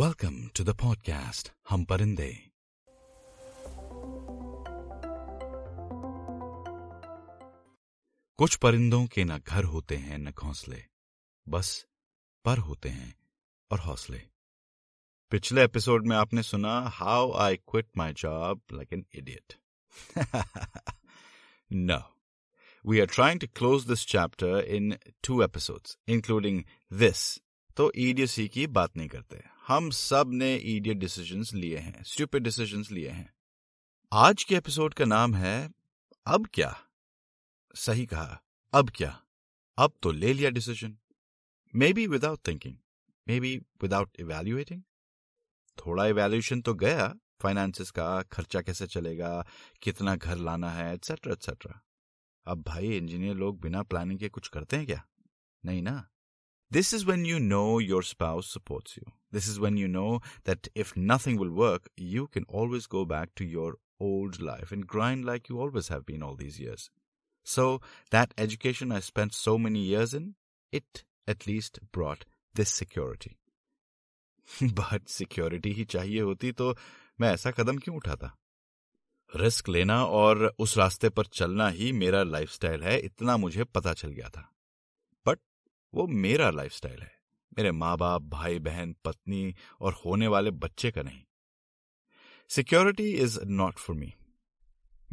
Welcome to the podcast हम परिंदे कुछ परिंदों के न घर होते हैं, न घोंसले, बस पर होते हैं और हौसले। पिछले एपिसोड में आपने सुना how I quit my job like an idiot no we are trying to close this chapter in two episodes including this तो ईडीसी की बात नहीं करते। हम सबने ईडियट डिसीजंस लिए हैं स्टूपिड डिसीजंस लिए हैं। आज के एपिसोड का नाम है, अब क्या? सही कहा, अब क्या? अब तो ले लिया decision maybe without thinking maybe without evaluating थोड़ा इवेल्यूएशन तो गया फाइनेंसिस का खर्चा कैसे चलेगा, कितना घर लाना है एटसेट्रा एटसेट्रा अब भाई इंजीनियर लोग बिना प्लानिंग के कुछ करते हैं क्या? नहीं ना? This is when you know your spouse supports you. This is when you know that if nothing will work, you can always go back to your old life and grind like you always have been all these years. So, that education I spent so many years in, it at least brought this security. But security ही चाहिए होती तो मैं ऐसा कदम क्यों उठाता risk लेना और उस रास्ते पर चलना ही मेरा लाइफस्टाइल है इतना मुझे पता चल गया था वो मेरा लाइफस्टाइल है मेरे माँ बाप भाई बहन पत्नी और होने वाले बच्चे का नहीं। Security is not for me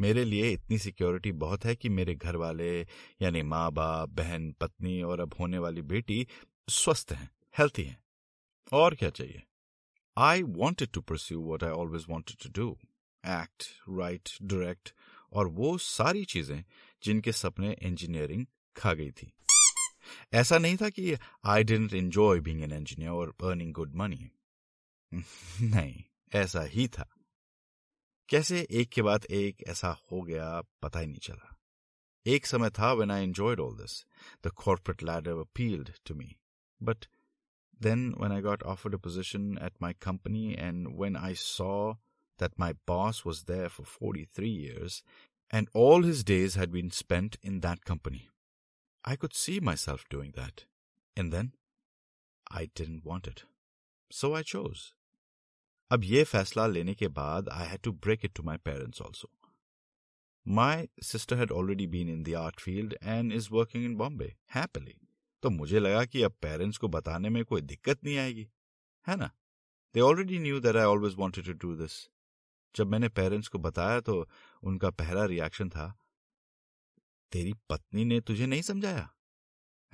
मेरे लिए इतनी सिक्योरिटी बहुत है कि मेरे घर वाले यानी माँ बाप बहन, पत्नी और अब होने वाली बेटी स्वस्थ हैं हेल्थी हैं। और क्या चाहिए? I wanted to pursue what I always wanted to do act write direct और वो सारी चीज़ें जिनके सपने इंजीनियरिंग खा गई थी। ऐसा नहीं था कि I didn't enjoy being an engineer और अर्निंग गुड मनी नहीं ऐसा ही था कैसे एक के बाद एक ऐसा हो गया पता ही नहीं चला एक समय था when I enjoyed all this the corporate ladder appealed to me but then when I got offered a position at my company and when I saw that my boss was there for 43 years and all his days had been spent in that company, I could see myself doing that. And then I didn't want it. So I chose. अब ये फैसला लेने के बाद I had to break it to my parents also. My sister had already been in the art field and is working in Bombay happily. तो मुझे लगा कि अब पेरेंट्स को बताने में कोई दिक्कत नहीं आएगी है ना they already knew that I always wanted to do this जब मैंने पेरेंट्स को बताया तो उनका पहला रिएक्शन था तेरी पत्नी ने तुझे नहीं समझाया?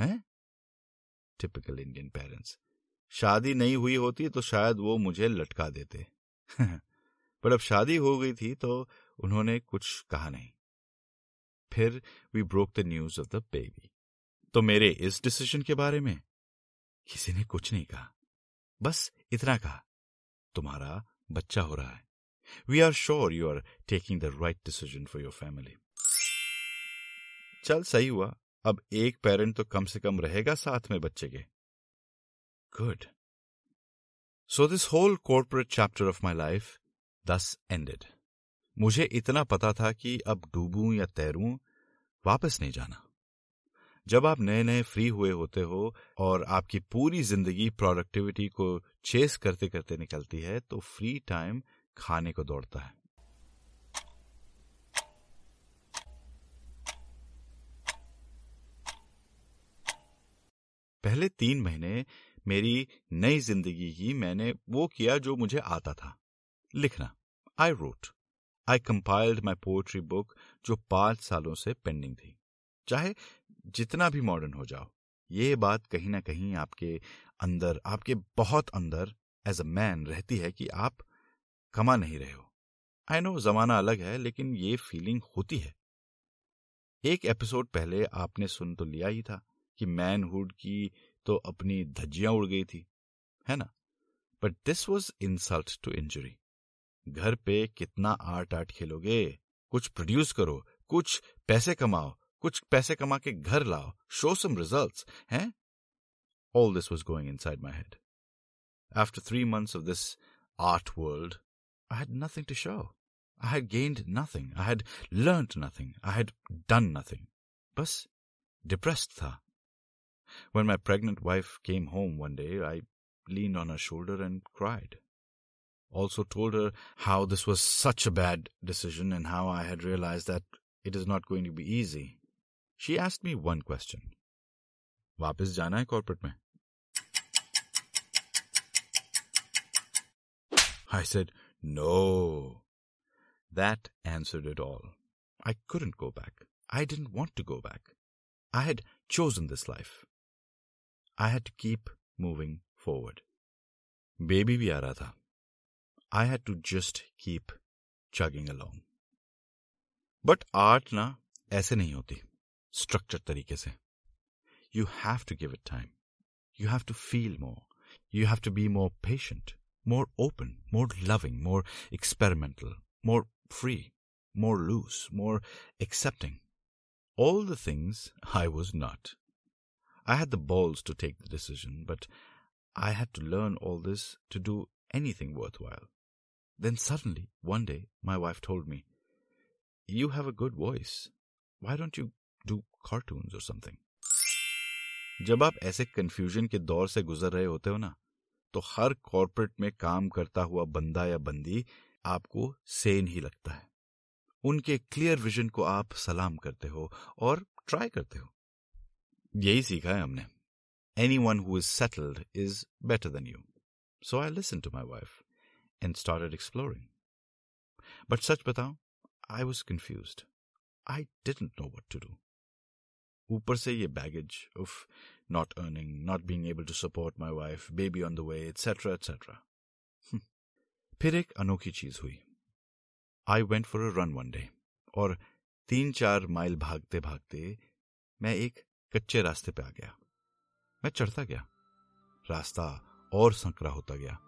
है? टिपिकल इंडियन पेरेंट्स शादी नहीं हुई होती तो शायद वो मुझे लटका देते। पर अब शादी हो गई थी तो उन्होंने कुछ कहा नहीं। फिर we broke the news of the baby तो मेरे इस डिसीज़न के बारे में? किसी ने कुछ नहीं कहा। बस इतना कहा। तुम्हारा बच्चा हो रहा है। We are sure you are taking the right decision for your family चल, सही हुआ। अब एक पेरेंट तो कम से कम रहेगा साथ में बच्चे के। Good so this whole corporate chapter of my life thus ended मुझे इतना पता था कि अब डूबूं या तैरूं, वापस नहीं जाना। जब आप नए नए फ्री हुए होते हो और आपकी पूरी ज़िंदगी प्रोडक्टिविटी को चेस करते करते निकलती है तो फ्री टाइम खाने को दौड़ता है। पहले तीन महीने मेरी नई ज़िंदगी ही मैंने वो किया जो मुझे आता था। लिखना। I wrote I compiled my poetry book जो पाँच सालों से पेंडिंग थी। चाहे जितना भी मॉडर्न हो जाओ, ये बात कहीं ना कहीं आपके अंदर, आपके बहुत अंदर एज अ मैन रहती है कि आप कमा नहीं रहे हो। आई नो जमाना अलग है, लेकिन ये फीलिंग होती है। एक एपिसोड पहले आपने सुन तो लिया ही था। कि मैनहुड की तो अपनी धज्जियाँ उड़ गई थी, है ना? But this was insult to injury घर पे कितना आर्ट आर्ट खेलोगे, कुछ प्रोड्यूस करो, कुछ पैसे कमाओ, कुछ पैसे कमा के घर लाओ शो सम रिजल्ट्स हैं? All this was going inside my head after three months of this art world I had nothing to show I had gained nothing I had learnt nothing I had done nothing. बस depressed था. When my pregnant wife came home one day, I leaned on her shoulder and cried. Also told her how this was such a bad decision and how I had realized that it is not going to be easy. She asked me one question. वापस जाना है corporate में I said, No. That answered it all. I couldn't go back. I didn't want to go back. I had chosen this life. I had to keep moving forward. Baby भी आ रहा था. I had to just keep chugging along. But art ना ऐसे नहीं होती. Structured तरीके से. You have to give it time. You have to feel more. You have to be more patient, more open, more loving, more experimental, more free, more loose, more accepting. All the things I was not. I had the balls to take the decision, but I had to learn all this to do anything worthwhile. Then suddenly, one day, my wife told me, You have a good voice. Why don't you do cartoons or something? जब आप ऐसे confusion के दौर से गुजर रहे होते हो ना तो हर कॉरपोरेट में काम करता हुआ बंदा या बंदी आपको सेन ही लगता है उनके क्लियर विजन को आप सलाम करते हो और ट्राई करते हो यही सीखा है हमने anyone who is settled is better than you so I listen to my wife and started exploring but सच बताओ I was confuse I didn't know what to do ऊपर से ये baggage of not earning not being able to support my wife baby on the way etcetera etcetera फिर एक अनोखी चीज हुई I went for a run one day और तीन चार माइल भागते भागते मैं एक कच्चे रास्ते पे आ गया मैं चढ़ता गया रास्ता और संकरा होता गया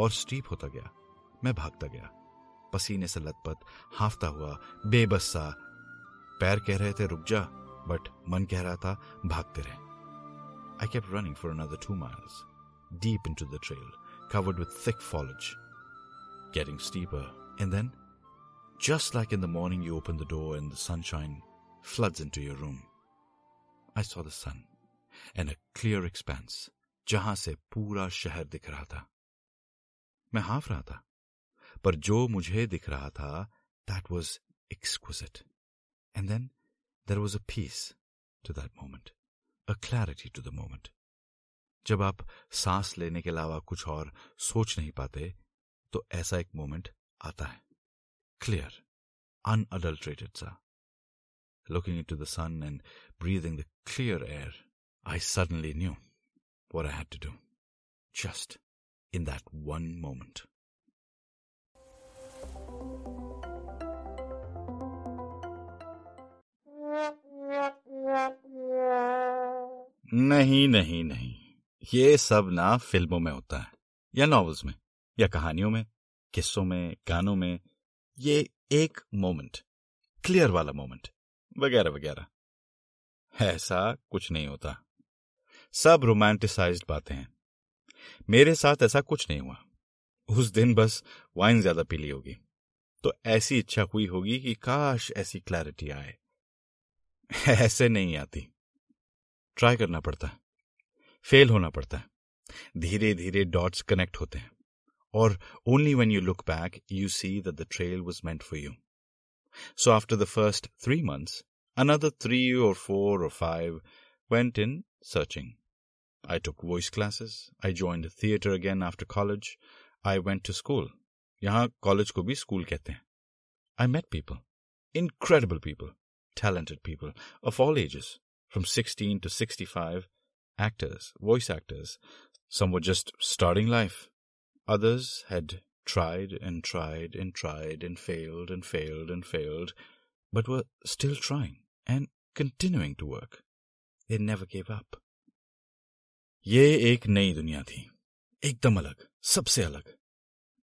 और स्टीप होता गया मैं भागता गया पसीने से लथपथ हाफता हुआ बेबस सा पैर कह रहे थे रुक जा बट मन कह रहा था भागते रहे I kept running for another two miles deep into the trail, covered with thick foliage. Getting steeper, and then, just like in the morning you open the door and the sunshine floods into your room, I saw the sun and a clear expanse, जहाँ से पूरा शहर दिख रहा था। मैं half रहा था पर जो मुझे दिख रहा था that was exquisite and then there was a peace to that moment a clarity to the moment जब आप सांस लेने के अलावा कुछ और सोच नहीं पाते तो ऐसा एक मोमेंट आता है। क्लियर अनअडल्ट्रेटेड सा। Looking into the sun and breathing the clear air, I suddenly knew what I had to do. Just in that one moment. नहीं नहीं नहीं ये सब ना फ़िल्मों में होता है या नॉवेल्स में या कहानियों में किस्सों में गानों में ये एक मोमेंट क्लियर वाला मोमेंट वगैरह वगैरह। ऐसा कुछ नहीं होता। सब रोमांटिसाइज्ड बातें हैं। मेरे साथ ऐसा कुछ नहीं हुआ। उस दिन बस वाइन ज़्यादा पी ली होगी। तो ऐसी इच्छा हुई होगी कि काश ऐसी क्लैरिटी आए। ऐसे नहीं आती। ट्राई करना पड़ता। है फेल होना पड़ता। है धीरे धीरे डॉट्स कनेक्ट होते हैं। और only when you look back you see that the trail was meant for you So after the first three months another three or four or five went in searching. I took voice classes. I joined theater again after college. I went to school. यहाँ college को भी school कहते हैं I met people, incredible people, talented people of all ages, from 16 to 65, actors, voice actors. Some were just starting life. Others had tried and tried and tried and failed and failed and failed, but were still trying and continuing to work. They never gave up. ये एक नई दुनिया थी एकदम अलग सबसे अलग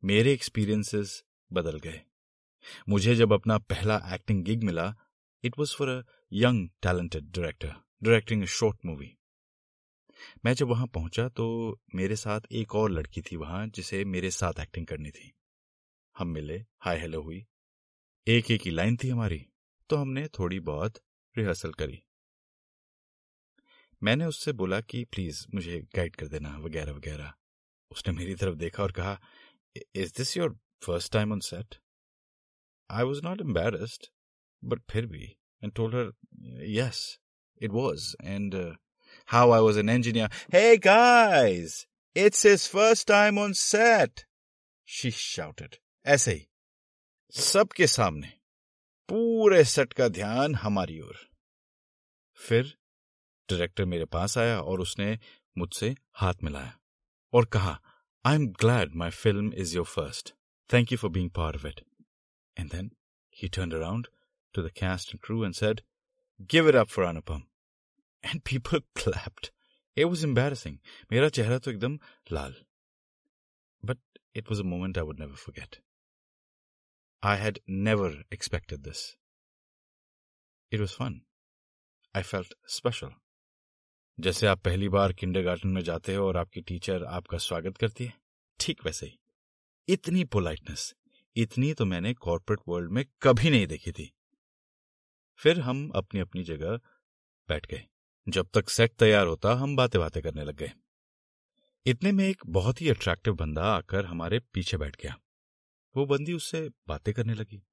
मेरे एक्सपीरियंसेस बदल गए मुझे जब अपना पहला एक्टिंग गिग मिला it was for a young talented director directing a short movie मैं जब वहाँ पहुँचा तो मेरे साथ एक और लड़की थी वहाँ, जिसे मेरे साथ एक्टिंग करनी थी। हम मिले हाय हेलो हुई। एक एक ही लाइन थी हमारी तो हमने थोड़ी बहुत रिहर्सल करी। मैंने उससे बोला कि प्लीज़ मुझे गाइड कर देना, वगैरह वगैरह। उसने मेरी तरफ़ देखा और कहा is this your first time on set I was not embarrassed but फिर भी and told her yes it was and how I was an engineer. Hey guys, it's his first time on set. She shouted. ऐसे ही सबके सामने पूरे set का ध्यान हमारी ओर फिर डायरेक्टर मेरे पास आया और उसने मुझसे हाथ मिलाया और कहा I am glad my film is your first thank you for being part of it and then he turn around to the cast and crew and said give it up for Anupam and people clapped it was embarrassing मेरा चेहरा तो एकदम लाल. But it was a moment I would never forget I had never expected this. It was fun. I felt special. जैसे आप पहली बार kindergarten में जाते हो और आपकी टीचर आपका स्वागत करती है, ठीक वैसे ही. इतनी पोलाइटनेस इतनी तो मैंने कॉर्पोरेट वर्ल्ड में कभी नहीं देखी थी. फिर हम अपनी अपनी जगह बैठ गए. जब तक सेट तैयार होता, हम बातें बातें करने लग गए। इतने में एक बहुत ही अट्रैक्टिव बंदा आकर हमारे पीछे बैठ गया। वो बंदी उससे बातें करने लगी।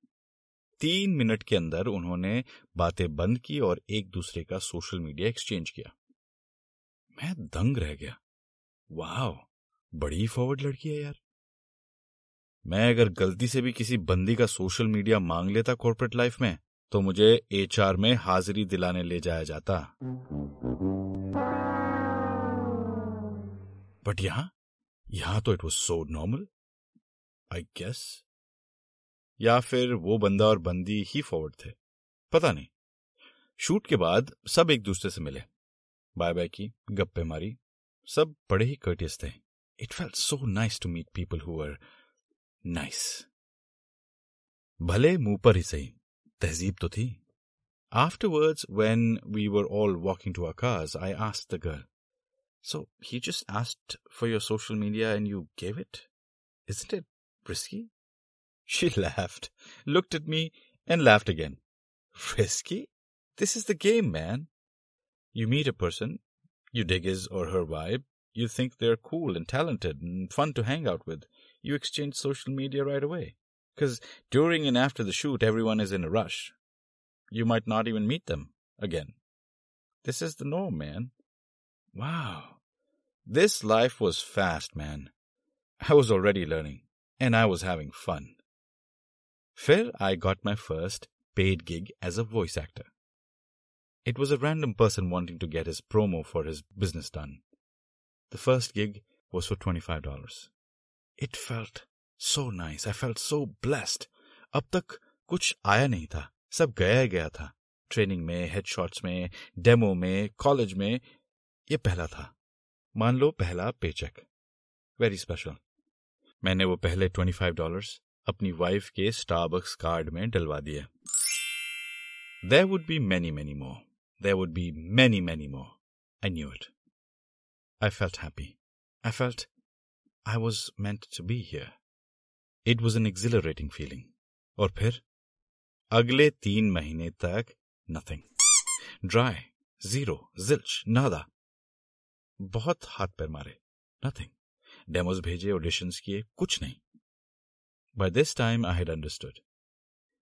तीन मिनट के अंदर उन्होंने बातें बंद की और एक दूसरे का सोशल मीडिया एक्सचेंज किया। मैं दंग रह गया। वाह बड़ी फॉरवर्ड लड़की है यार। मैं अगर गलती से भी किसी बंदी का सोशल मीडिया मांग लेता कॉर्पोरेट लाइफ में तो मुझे एचआर में हाजिरी दिलाने ले जाया जाता। बट यहाँ? यहाँ तो it was so normal I guess या फिर वो बंदा और बंदी ही फॉरवर्ड थे। पता नहीं। शूट के बाद सब एक दूसरे से मिले। बाय बाय की, गप्पे मारी। सब बड़े ही कर्टियस थे। It felt so nice to meet people who are nice भले मुँह पर ही सही। तहजीब तो थी Afterwards, when we were all walking to our cars, I asked the girl, So he just asked for your social media and you gave it? Isn't it risky? She laughed, looked at me, and laughed again. Risky? This is the game, man. You meet a person, you dig his or her vibe, you think they're cool and talented and fun to hang out with. You exchange social media right away. Because during and after the shoot, everyone is in a rush. You might not even meet them again. This is the norm, man. Wow. This life was fast, man. I was already learning and I was having fun. Phil, I got my first paid gig as a voice actor. It was a random person wanting to get his promo for his business done. The first gig was for $25. It felt so nice. I felt so blessed. अब तक कुछ आया नहीं था सब गया गया था ट्रेनिंग में हेडशॉट्स में डेमो में कॉलेज में ये पहला था मान लो पहला पेचेक वेरी स्पेशल मैंने वो पहले ट्वेंटी फाइव डॉलर अपनी वाइफ के स्टारबक्स कार्ड में डलवा दिए there would be many many more there would be many many more I knew it I felt happy I felt I was meant to be here It was an exhilarating feeling और फिर अगले तीन महीने तक nothing dry zero zilch नादा बहुत हाथ पैर मारे नथिंग डेमोज भेजे ऑडिशंस किए कुछ नहीं By this time, I had understood.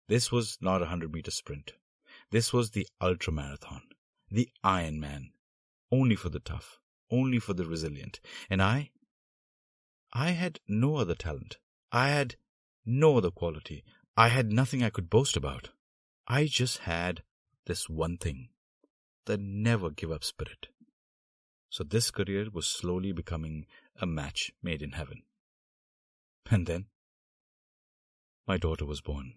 This was not a 100 meter sprint. This was the ultra marathon, the Iron Man, only for the tough, only for the resilient. And I, I had no other talent. I had no other quality. I had nothing I could boast about. I just had this one thing, the never give up spirit. So this career was slowly becoming a match made in heaven. And then my daughter was born,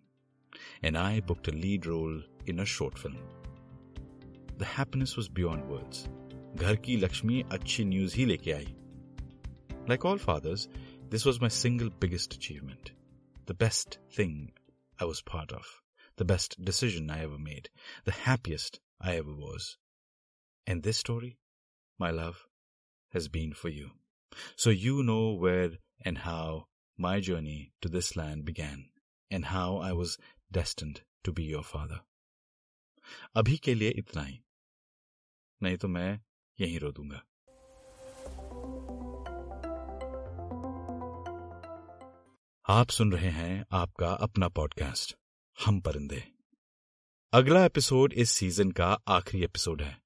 and I booked a lead role in a short film. The happiness was beyond words. घर की लक्ष्मी अच्छी news ही लेके आई Like all fathers, this was my single biggest achievement. The best thing I was part of. The best decision I ever made. The happiest I ever was. And this story, my love, has been for you. So you know where and how my journey to this land began and how I was destined to be your father. अभी के लिए इतना ही नहीं तो मैं यहीं रो दूंगा आप सुन रहे हैं आपका अपना पॉडकास्ट हम परिंदे। अगला एपिसोड इस सीज़न का आखिरी एपिसोड है।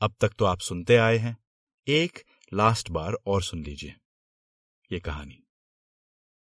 अब तक तो आप सुनते आए हैं। एक लास्ट बार और सुन लीजिए। ये कहानी।